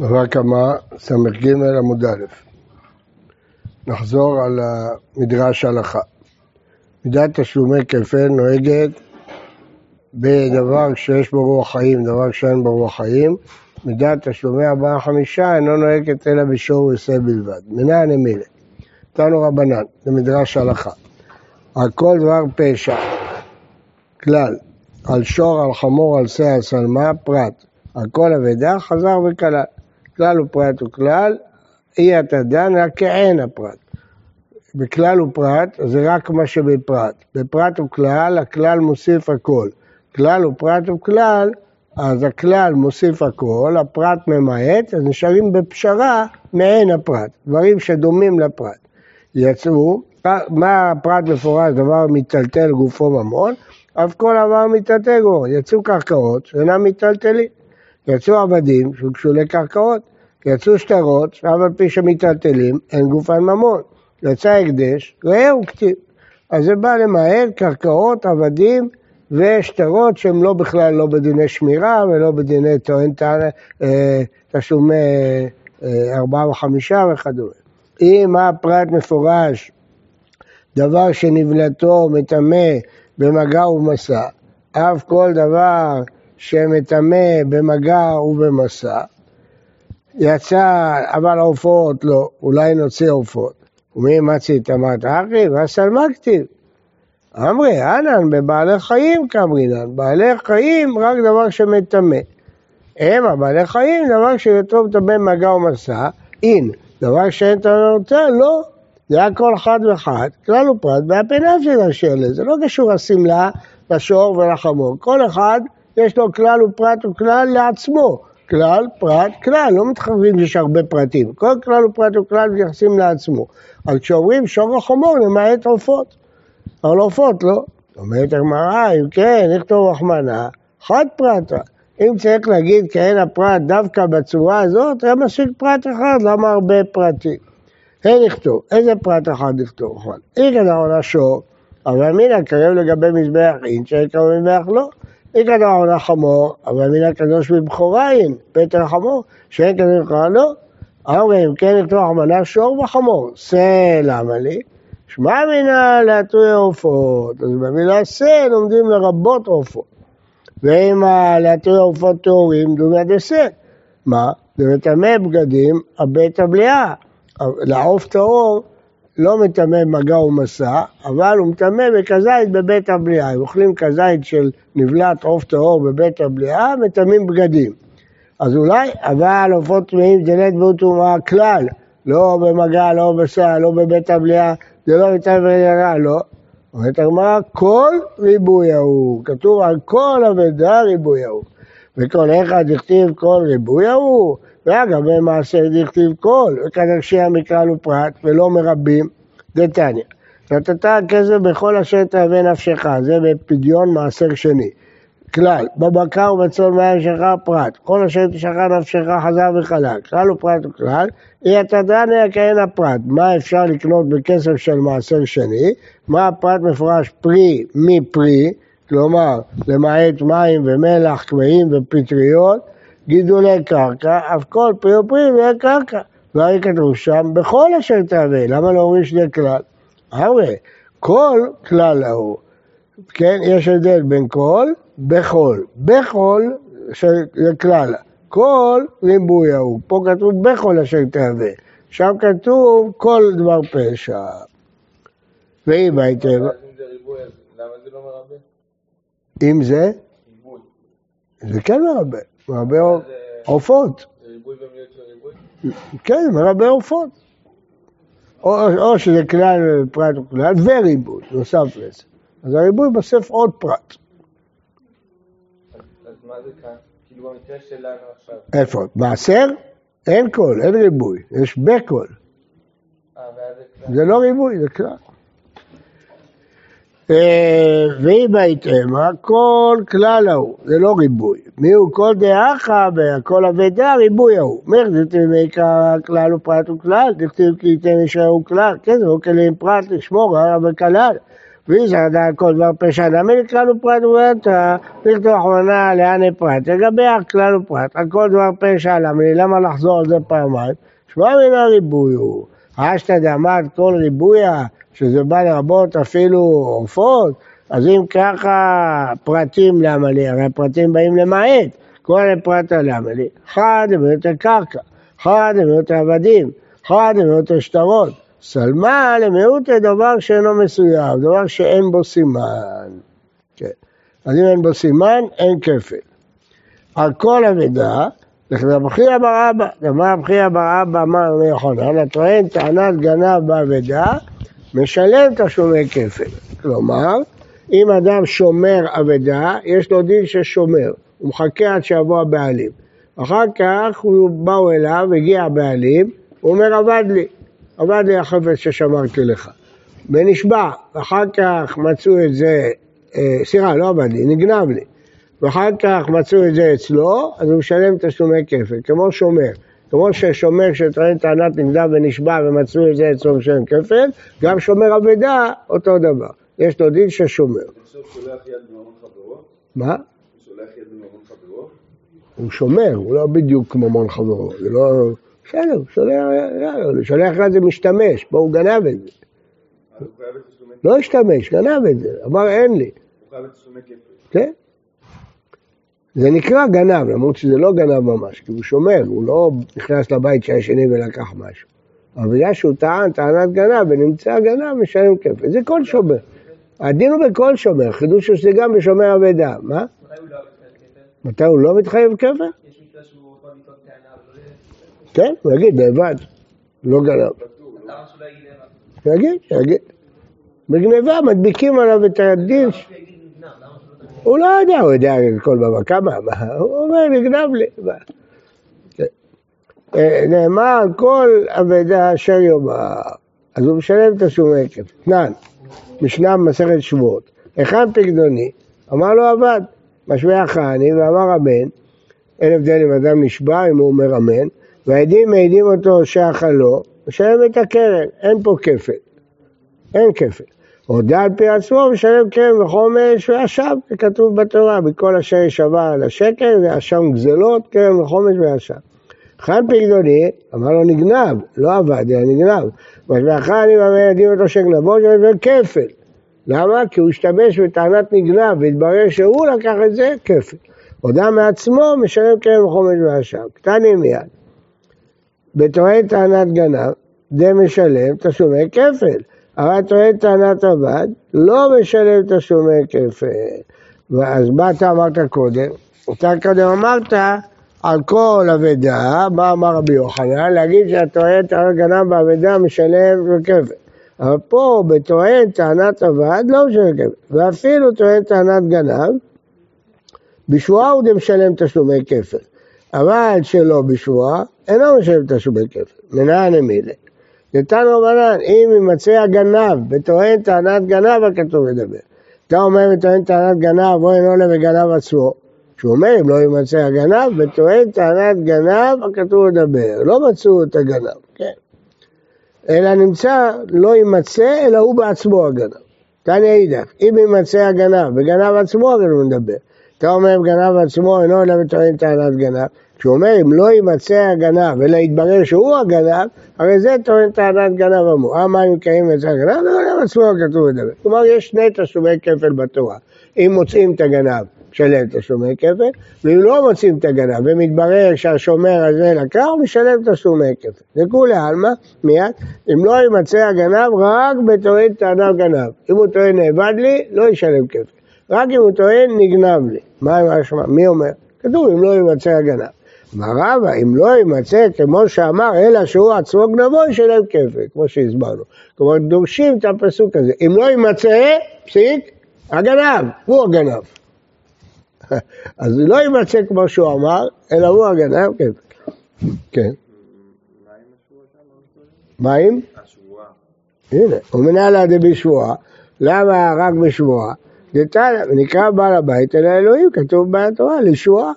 דבר כמה, ס"ג עמוד א'. נחזור על המדרש הלכה. מידת תשלומי כפל נוהגת בדבר שיש בו רוח חיים, דבר שאין בו רוח חיים. מידת תשלומי ארבעה חמישה אינו נוהגת אלא בשור ועשה בלבד. מנין אמילה. תנו רבנן, זה מדרש הלכה. על כל דבר פשע, כלל, על שור, על חמור, על שא, על שלמה, פרט. על כל אבדה חזר וכלל. כלל ופרט וכלל, אי התדן רק כעין הפרט. בכלל ופרט, זה רק מה שבפרט. בפרט וכלל, הכלל מוסיף הכל. כלל ופרט וכלל, אז הכלל מוסיף הכל, הפרט ממעט, אז נשארים בפשרה מעין הפרט, דברים שדומים לפרט. יצאו, מה הפרט מפורש, דבר מיטלטל גופו ממון, אף כל דבר מיטלטל גופו. יצאו קרקעות שאינם מיטלטלים. יצאו עבדים שהוגשו לקרקעות. יצאו שטרות, שאף על פי שמיטלטלים, אין גופן ממון. יצא הקדש, ראה וכתיב. אז זה בא למהר קרקעות, עבדים ושטרות שהם לא בכלל לא בדיני שמירה ולא בדיני טוען אה, תשלומי אה, ארבעה וחמישה וכדומה. אם הפרט מפורש, דבר שנבלתו מטמא במגע ומסע, אף כל דבר שמטמא במגע ובמסע, יצא, אבל עופות לא, אולי נוציא עופות. ומי מצי תמת אחי? והסלמה כתיב. אמרי, אנן בבעלי חיים כאמרינן, בעלי חיים רק דבר שמטמא. הם הבעלי חיים, דבר שיותר מטמא מגע ומסע, אין. דבר שאין טמא ומטמא, לא. זה היה כל אחד ואחד, כלל ופרט, והפניו של השאלה. זה לא קשור לשמלה, לשור ולחמור. כל אחד יש לו כלל ופרט וכלל לעצמו. כלל, פרט, כלל, לא מתחברים שיש הרבה פרטים. כל כלל ופרט וכלל מתייחסים לעצמו. אבל כשאומרים שור החמור, למעט עופות. אבל עופות לא. אומרת הגמרא, אם כן, נכתוב רחמנה, חד פרטה. אם צריך להגיד כהן הפרט דווקא בצורה הזאת, היה מספיק פרט אחד, למה הרבה פרטים? הן נכתוב, איזה פרט אחד נכתוב? נכון. אי כדאונה שור, אבל אמינא קרב לגבי מזבח אין, שאין קרוב מזבח לא. אי כדאונה חמור, אבל אמינא קדוש מבכורה אין, פטר חמור, שאין כזה מבכורה לא. אם כן נכתוב רחמנה שור וחמור, שא למה לי? שמע מינה להטוי עופות, אז במילה שא לומדים לרבות עופות. ואם להטוי עופות טהורים, דומיה דשא. מה? זה מטמא בגדים, הבית הבליעה. לעוף טהור לא מטמא מגע ומסע, אבל הוא מטמא בכזית בבית הבליעה. אם אוכלים כזית של נבלת עוף טהור בבית הבליעה, מטמאים בגדים. אז אולי, אבל עופות טמאים זה נט בו טומאה כלל, לא במגע, לא בסע, לא בבית הבליעה, זה לא מטמא בגלל, לא. אומרת הגמרא, כל ריבוי ההוא, כתוב על כל אבדה ריבוי ההוא. וכל אחד הכתיב כל ריבוי ההוא, ואגב, במעשה דכתיב כל, וכנרשי המקרא לו פרט, ולא מרבים, דתניא. נתת כסף בכל אשר תהווה נפשך, זה בפדיון מעשר שני. כלל, בבקר ובצאן מים שלך פרט, כל אשר תשכה נפשך חזר וחלק, כלל ופרט וכלל, אי התדניה כהן הפרט, מה אפשר לקנות בכסף של מעשר שני, מה הפרט מפורש פרי מפרי, כלומר למעט מים ומלח, קמעים ופטריות, גידולי קרקע, אף כל פרי ופרי יהיה קרקע. והרי כתוב שם, בכל אשר תהווה, למה לא אומרים שני כלל? הרי, כל כלל ההוא, כן, יש הבדל בין כל, בכל. בכל, זה כלל. כל ריבוי ההוא. פה כתוב בכל אשר תהווה. שם כתוב כל דבר פשע. ואם הייתם... למה זה לא מרבה? אם זה? זה כן מרבה. מרבה עופות. כן, מרבה עופות. או, שזה כלל פרט וכלל וריבוי, נוסף לזה. אז הריבוי בסוף עוד פרט. אז מה זה כאן? כאילו במקרה שלנו עכשיו. איפה? מעשר? אין קול, אין ריבוי, יש בקול. אה. זה לא ריבוי, זה כלל. אה, ואם הייתם, הכל כלל ההוא, זה לא ריבוי. מי הוא כל דעכה והכל אבדה, ריבוי ההוא. מאיך דכתיב מעיקר כלל ופרט וכלל, דכתיב כי ייתן ישעהו כלל, כן, זה לא כלים פרט לשמור, אבל כלל. ויזהר דעת כל דבר פשע נמי לכלל ופרט ובאתה, לכתוב אחרונה לאן פרט. לגבי הכלל ופרט, על כל דבר פשע למה למה לחזור על זה פעמיים? שמע מן הריבוי הוא. אשתא דאמרת כל ריבויה, שזה בא לרבות אפילו עופות, אז אם ככה פרטים למה לי? הרי הפרטים באים למעט. כל הפרט למה לי? אחד למיעוט הקרקע, אחד למיעוט העבדים, אחד למיעוט השטרות. סלמה למיעוט לדבר שאינו מסוים, דבר שאין בו סימן. כן. אז אם אין בו סימן, אין כפל. על כל אבדה, לכתב אחי אבר אבא, אמר אחי אבר אבא אמר רבי יוחנן, הטוען טענת גנב באבדה, משלם תשלומי כפל. כלומר, אם אדם שומר אבדה, יש לו דין ששומר, הוא מחכה עד שיבוא הבעלים. אחר כך הוא באו אליו, הגיע הבעלים, הוא אומר עבד לי, עבד לי החפץ ששמרתי לך. ונשבע, ואחר כך מצאו את זה, אה, סליחה, לא עבד לי, נגנב לי. ואחר כך מצאו את זה אצלו, אז הוא משלם תשלומי כפל, כמו שומר. כמו ששומר שטוען טענת נגדה ונשבע ומצאו את זה אצלו משלם כפל, גם שומר אבדה, אותו דבר. יש לו דין ששומר. מה? הוא שומר, הוא לא בדיוק ממון חברו, זה לא... בסדר, הוא שולח, הוא שולח לך זה משתמש, פה הוא גנב את זה. לא השתמש, גנב את זה, אמר אין לי. כן. זה נקרא גנב, למרות שזה לא גנב ממש, כי הוא שומר, הוא לא נכנס לבית של השני ולקח משהו. אבל בגלל שהוא טען טענת גנב ונמצא גנב, משלם כפל. זה כל שומר. הדין הוא בכל שומר, חידוש הוא שזה גם בשומר אבדה. מה? מתי הוא לא מתחייב כפל? כן, הוא יגיד, לבד, לא גנב. יגיד, יגיד. בגניבה מדביקים עליו את הדין. הוא לא יודע, הוא יודע כל דבר, כמה, הוא אומר, נגנב לי. אה, נאמר, כל אבדה אשר יאמר, אז הוא משלם את השום עקב. תנן, משנה במסכת שבועות. היכן פקדוני? אמר לו עבד. משווה החני ואמר אמן. אין הבדל אם אדם נשבע, אם הוא אומר אמן. והעדים מעידים אותו שאכלו, משלם את הקרן, אין פה כפל. אין כפל. הודה על פי עצמו, משלם קרן וחומש ואשם, זה כתוב בתורה, בכל אשר ישבה על השקל, ואשם גזלות, קרן וחומש ואשם. חן פקדוני, אמר לו נגנב, לא עבד, אלא נגנב. ואחר אני מאמין ילדים אותו שגנבו, זה כפל. למה? כי הוא השתמש בטענת נגנב, והתברר שהוא לקח את זה, כפל. הודה מעצמו, משלם קרן וחומש ואשם. קטני מיד. בטוען טענת גנב, די משלם תשלומי כפל. אבל טוען טענת עבד, לא משלם תשלומי כפל. ואז מה אתה אמרת קודם? אתה קודם אמרת על כל אבדה, מה אמר רבי יוחנן? להגיד שהטוען טענת גנב באבדה משלם כפל. אבל פה בטוען טענת עבד לא משלם כפל. ואפילו טוען טענת גנב, בשבועה הוא משלם תשלומי כפל. אבל שלא בשבועה, אינו משלם תשלומי כפל. מנהל המילה. נתן רבנן, אם יימצא הגנב וטוען טענת גנב, הכתוב לדבר. אתה אומר וטוען טענת גנב, או אינו עולה וגנב עצמו. שהוא אומר, אם לא יימצא הגנב, וטוען טענת גנב, הכתוב לדבר. לא מצאו את הגנב, כן. אלא נמצא, לא יימצא, אלא הוא בעצמו הגנב. תניא אידך, אם יימצא הגנב וגנב עצמו, הכתוב מדבר. אתה אומר, גנב עצמו אינו עולה וטוען טענת גנב. כשהוא אומר אם לא יימצא הגנב אלא יתברר שהוא הגנב, הרי זה טוען טענת גנב אמור. אמה אם קיים את הגנב, הגנב עצמו כתוב לדבר. כלומר יש שני תשלומי כפל בתורה. אם מוצאים את הגנב, משלם תשלומי כפל, ואם לא מוצאים את הגנב ומתברר שהשומר הזה לקח, משלם תשלומי כפל. זה כולי עלמא, מיד, אם לא יימצא הגנב, רק בטוען טענת גנב. אם הוא טוען נאבד לי, לא ישלם כפל. רק אם הוא טוען נגנב לי. מה המשמע? מי אומר? כתוב אם לא יימצא הגנב. אמר רבא, אם לא יימצא כמו שאמר, אלא שהוא עצמו גנבו, ישלם כפל, כמו שהסברנו. כלומר, דורשים את הפסוק הזה. אם לא יימצא, פסיק, הגנב, הוא הגנב. אז לא יימצא כמו שהוא אמר, אלא הוא הגנב, כן. כן. מה עם? השבועה. הנה, הוא מנהל עד בשבועה. למה רק בשבועה? נקרא בעל הבית אל האלוהים, כתוב בתורה, לשבועה.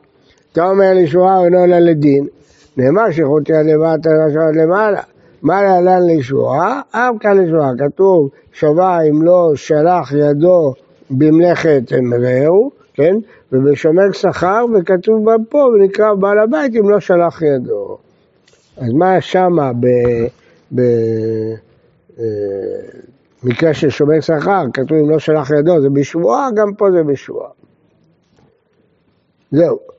אתה אומר לשבועה אינו אלא לדין, נאמר שחוטי עד למטה עד למעלה. מה להלן לשבועה? אף כאן לשבועה. כתוב שווה אם לא שלח ידו במלאכת אמרהו, כן? ובשומר שכר, וכתוב פה, ונקרא בעל הבית אם לא שלח ידו. אז מה שמה במקרה אה, של שומר שכר, כתוב אם לא שלח ידו, זה בשבועה, גם פה זה בשבועה. זהו.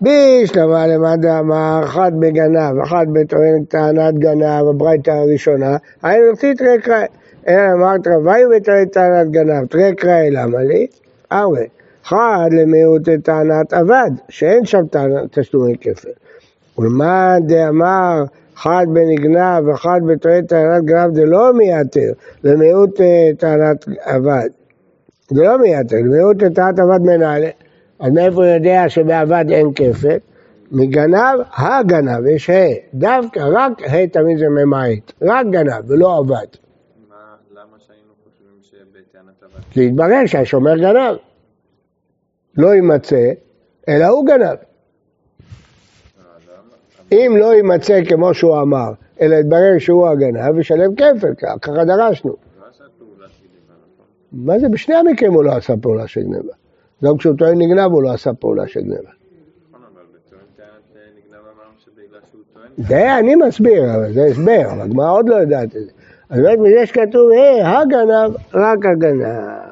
בישלמה למדע אמר, אחת בגנב, אחת בטוען טענת גנב, הברייתא הראשונה, היינו נרצית תראה קראי. אלא אמרת רבי בטוען טענת גנב, תראה קראי למה לי? ארבע. אחד למיעוט טענת אבד, שאין שם תשלומי כפל. ולמה דאמר אחד בנגנב ואחד בטוען טענת גנב זה לא מייתר, למיעוט אה, טענת אבד. זה לא מייתר, למיעוט טענת אבד מנהלה. אז מאיפה הוא יודע שבעבד אין כפל? מגנב, הגנב, יש ה', דווקא רק ה' תמיד זה ממעט, רק גנב ולא עבד. למה שהיינו חושבים שבטענת עבד? כי התברר שהשומר גנב. לא יימצא, אלא הוא גנב. אם לא יימצא כמו שהוא אמר, אלא יתברר שהוא הגנב, ישלם כפל, ככה דרשנו. לא נכון? מה זה? בשני המקרים הוא לא עשה פעולה של גניבה. גם כשהוא טוען נגנב הוא לא עשה פעולה של אה, טוען... זה אני מסביר, אבל זה הסבר, אבל הגמרא עוד לא יודעת את זה. אז באמת מזה שכתוב, היי, הגנב, רק הגנב.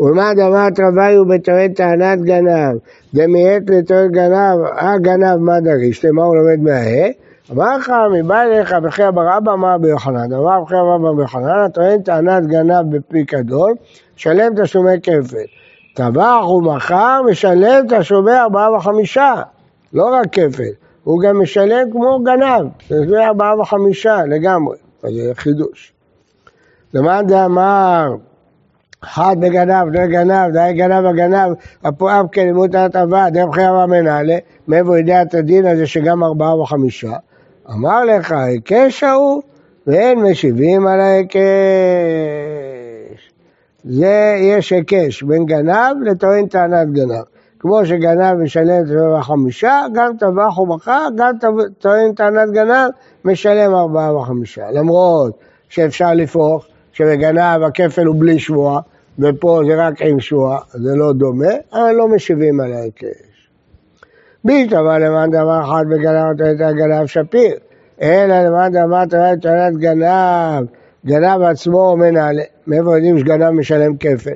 ומה דמת רבי הוא בטוען טענת גנב, דמיית לטוען גנב, הגנב מה דריש, למה הוא לומד מהה? אמר לך, מבא אליך בכי אבר אבא אמר ביוחנן, אמר בכי אבר אבא ביוחנן, הטוען טענת גנב בפיקדון, שלם תשלומי כפל. טבח ומכר, משלם תשלומי ארבעה וחמישה, לא רק כפל, הוא גם משלם כמו גנב, תשלומי ארבעה וחמישה לגמרי, זה חידוש. למאן דאמר אחד בגנב, די גנב, די גנב הגנב, הפועם כלימוד עבד, דרך חייבה מנהלה, מאיפה יודע את הדין הזה שגם ארבעה וחמישה? אמר לך, היקש ההוא, ואין משיבים על ההיקש. זה יש היקש בין גנב לטוען טענת גנב. כמו שגנב משלם את שבע וחמישה, גם טבח ומכר, גם טוען טענת גנב משלם ארבעה וחמישה. למרות שאפשר לפרוח, שבגנב הכפל הוא בלי שבועה, ופה זה רק עם שבועה, זה לא דומה, אבל לא משיבים על ההיקש. בישתמה למען דבר אחד בגנב טוען גנב שפיר, אלא למען דבר טוען גנב גנב עצמו מנהלה, מאיפה יודעים שגנב משלם כפל?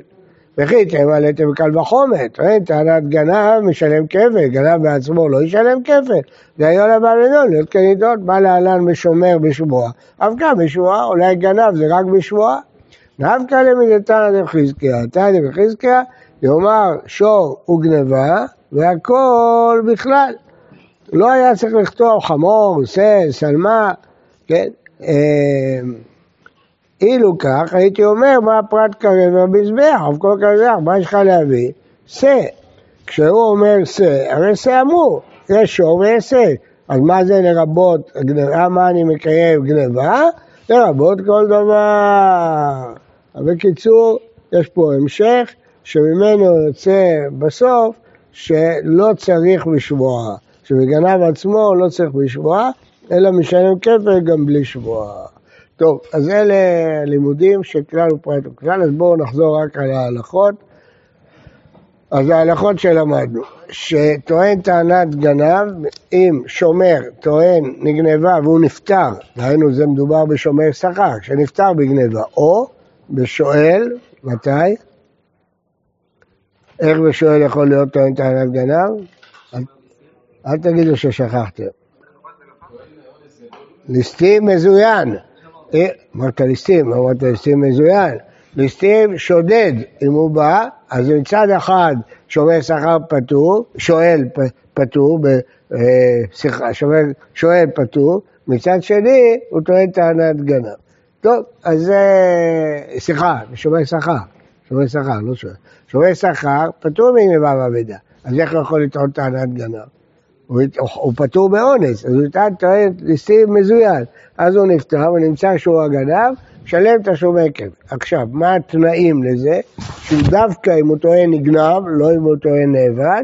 וכי תמלאתם בקל וחומר, טוען טענת גנב משלם כפל, גנב בעצמו לא ישלם כפל, זה היה לבעל עליון, להיות כנידות, בא להלן משומר בשבועה, אף גם בשבועה, אולי גנב זה רק בשבועה. דווקא למידתנא דחזקיה, תנא דחזקיה, יאמר שור וגנבה והכל בכלל. לא היה צריך לכתוב חמור, סל, שלמה, כן? אילו כך, הייתי אומר מה הפרט קרב במזבח, על כל קרב, מה יש לך להביא? שא. כשהוא אומר שא, הרי שא אמור, יש שור ויש שא. אז מה זה לרבות גנבה? מה אני מקיים גנבה? לרבות כל דבר. בקיצור, יש פה המשך שממנו יוצא בסוף שלא צריך בשבועה, שבגנב עצמו לא צריך בשבועה, אלא משלם כפל גם בלי שבועה. טוב, אז אלה לימודים של כלל ופרט וכלל, אז בואו נחזור רק על ההלכות. אז ההלכות שלמדנו, שטוען טענת גנב, אם שומר טוען נגנבה והוא נפטר, דהיינו זה מדובר בשומר שכר, שנפטר בגנבה, או בשואל, מתי? איך בשואל יכול להיות טוען טענת גנב? אל, אל תגידו ששכחתם. ליסטים מזוין. אה, אמרת ליסטים, אמרת ליסטים מזוין. ליסטים שודד, אם הוא בא, אז מצד אחד שומר שכר פטור, שואל פטור, אה, סליחה, שומר, שואל פטור, מצד שני הוא טוען טענת גנב. טוב, אז זה, סליחה, שומר שכר, שומר שכר, לא שואל. שומר שכר פטור מגנבה ואבדה, אז איך הוא יכול לטעון טענת גנב? הוא, פטור באונס, אז הוא יטען טוען ליסטים מזוין. אז הוא נפטר ונמצא שהוא הגנב, שלם תשלומי כפל. עכשיו, מה התנאים לזה? שהוא דווקא אם הוא טוען נגנב, לא אם הוא טוען נאבד,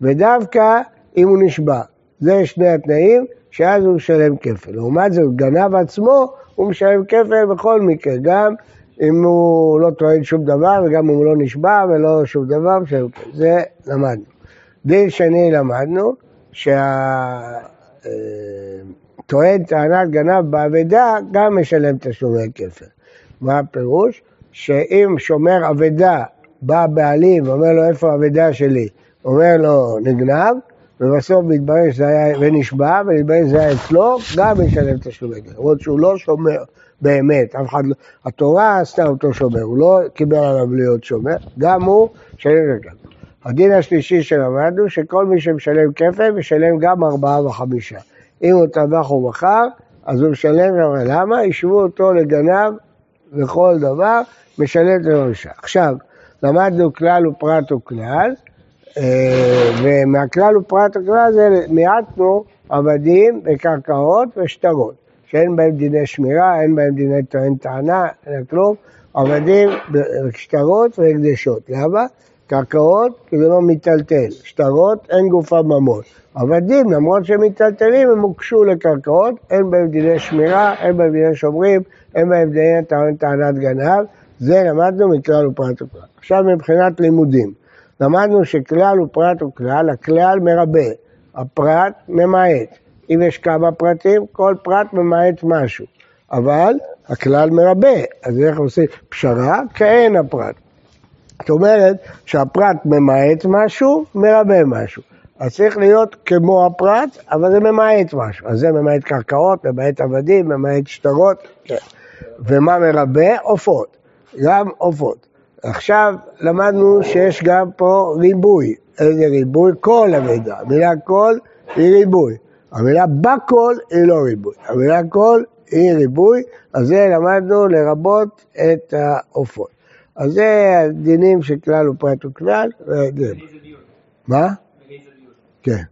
ודווקא אם הוא נשבע. זה שני התנאים שאז הוא משלם כפל. לעומת זאת, גנב עצמו, הוא משלם כפל בכל מקרה, גם אם הוא לא טוען שום דבר, וגם אם הוא לא נשבע ולא שום דבר, משלם כפל. זה למדנו. דין שני למדנו, שהטוען טענת גנב באבדה, גם משלם תשלומי כפל. מה הפירוש? שאם שומר אבדה בא הבעלים ואומר לו איפה האבדה שלי, אומר לו נגנב, ובסוף מתברר שזה היה, ונשבע, ומתברר שזה היה אצלו, גם ישלם תשלומי כסף. למרות שהוא לא שומר באמת, אף אחד לא, התורה עשתה אותו שומר, הוא לא קיבל עליו להיות שומר, גם הוא משלם את הכסף. הדין השלישי שלמדנו, שכל מי שמשלם כפל, משלם גם ארבעה וחמישה. אם הוא טבח ומכר, אז הוא משלם, למה? ישבו אותו לגנב לכל דבר, משלם את הראשה. עכשיו, למדנו כלל ופרט וכלל, אה, ומהכלל ופרט וכלל זה מיעטנו עבדים וקרקעות ושטרות, שאין בהם דיני שמירה, אין בהם דיני טוען טענה, אין כלום, עבדים ושטרות והקדשות. למה? קרקעות כי זה לא מיטלטל, שטרות אין גופה ממון. עבדים, למרות שהם מיטלטלים, הם הוקשו לקרקעות, אין בהם דיני שמירה, אין בהם דיני שומרים, אין בהם דיני טענת גנב, זה למדנו מכלל ופרט וכלל. עכשיו מבחינת לימודים, למדנו שכלל ופרט וכלל, הכלל מרבה, הפרט ממעט. אם יש כמה פרטים, כל פרט ממעט משהו. אבל הכלל מרבה, אז איך עושים פשרה? כאין הפרט. זאת אומרת שהפרט ממעט משהו, מרבה משהו. אז צריך להיות כמו הפרט, אבל זה ממעט משהו. אז זה ממעט קרקעות, ממעט עבדים, ממעט שטרות. כן. ומה מרבה? עופות. גם עופות. עכשיו למדנו שיש גם פה ריבוי. איזה ריבוי? כל המידע. המילה כל היא ריבוי. המילה בכל היא לא ריבוי. המילה כל היא ריבוי, אז זה למדנו לרבות את העופות. אז זה הדינים של כלל ופרט וכלל. מה? כן.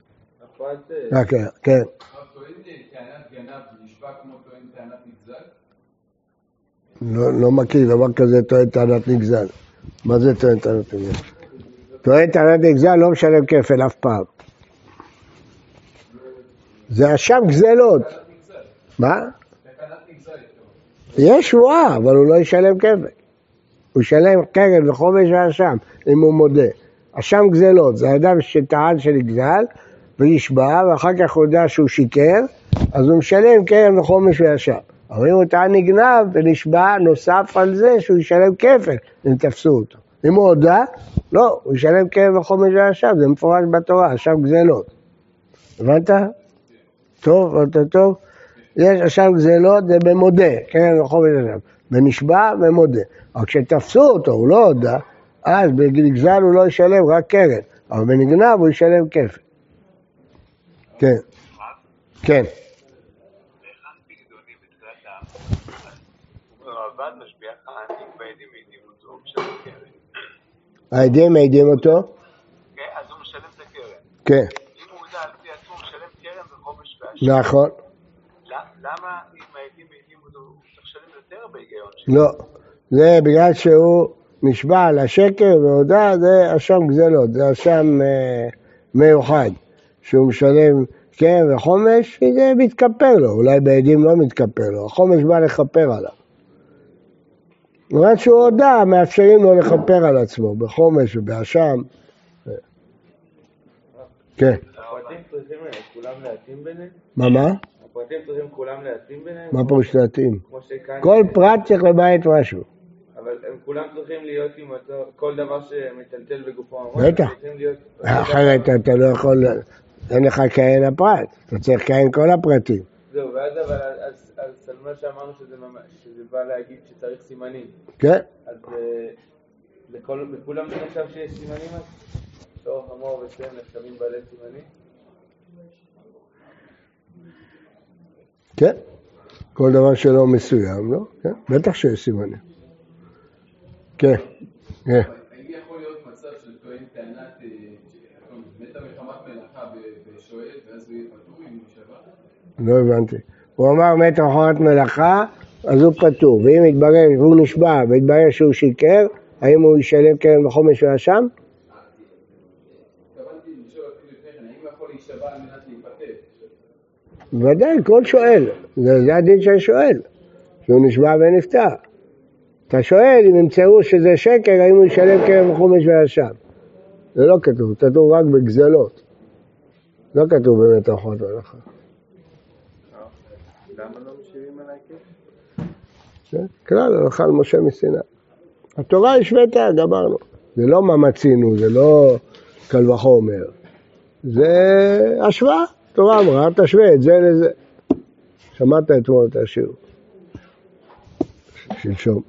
כן. כן. לא, לא מכיר דבר כזה טוען טענת נגזל. מה זה טוען טענת נגזל? טוען טענת נגזל לא משלם כפל אף פעם. זה אשם גזלות. מה? יש שבועה, אבל הוא לא ישלם כפל. הוא ישלם קרן וחומש ואשם, אם הוא מודה. אשם גזלות, זה אדם שטען שנגזל ונשבע, ואחר כך הוא יודע שהוא שיקר, אז הוא משלם קרן וחומש ואשם. אבל אם הוא טען נגנב ונשבע נוסף על זה שהוא ישלם כפל, אם תפסו אותו. אם הוא הודה, לא, הוא ישלם כפל וחומש ואשם, זה מפורש בתורה, אשם גזלות. הבנת? טוב, הבנת טוב? יש אשם גזלות זה במודה, קרן וחומש ואשם. בנשבע ומודה. אבל כשתפסו אותו, הוא לא הודה, אז בנגזל הוא לא ישלם רק קרן, אבל בנגנב הוא ישלם כפל. כן. כן. העדים מעידים אותו? כן, אז הוא משלם את הקרן. כן. אם הוא יודע על פי עצמו, הוא משלם קרן וחומש ואשר. נכון. למה אם העדים מעידים אותו, הוא צריך לשלם יותר בהיגיון לא, זה בגלל שהוא נשבע על השקר והודה, זה אשם גזלות, זה אשם אה, מיוחד, שהוא משלם קרן וחומש, וזה מתכפר לו, אולי בעדים לא מתכפר לו, החומש בא לכפר עליו. למרות שהוא הודה, מאפשרים לו לכפר על עצמו, בחומש ובאשם. כן. צריכים כולם להתאים ביניהם? מה, מה? הפרטים צריכים כולם להתאים ביניהם? מה פירוש להתאים? כל פרט צריך למעט משהו. אבל הם כולם צריכים להיות עם אותו... כל דבר שמטלטל בגופו ממש, בטח. אחרת אתה לא יכול, אין לך כהן הפרט, אתה צריך כהן כל הפרטים. זהו, ואז אבל, אז, מה שאמרנו שזה, בא להגיד שצריך סימנים. כן, אז אה, לכולם זה נחשב שיש סימנים אז? שור, חמור ושם נחשבים בעלי סימנים? כן. כל דבר שלא מסוים, לא? כן, בטח שיש סימנים. כן, כן. הוא הוא? לא הבנתי. הוא אמר מת מחמת מלאכה, אז הוא פטור. ואם יתברר, והוא נשבע, ויתברר שהוא שיקר, האם הוא ישלם קרן בחומש ואשם? התכוונתי לשאול אפילו לפני כן, האם הוא יכול להישבע על מנת להיפטר? בוודאי, כל שואל. זה, זה הדין של שואל, שהוא נשבע ונפטר. אתה שואל אם ימצאו שזה שקר, האם הוא ישלם כרם וחומש וישב. זה לא כתוב, כתוב רק בגזלות. לא כתוב באמת אורחות מלאכה. למה לא? כלל הלכה למשה מסיני. התורה השוותה, גמרנו. זה לא מה מצינו, זה לא קל וחומר. זה השוואה. התורה אמרה, תשווה את זה לזה. שמעת אתמול את השיעור. שלשום.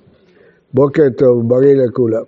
בוקר טוב, בריא לכולם.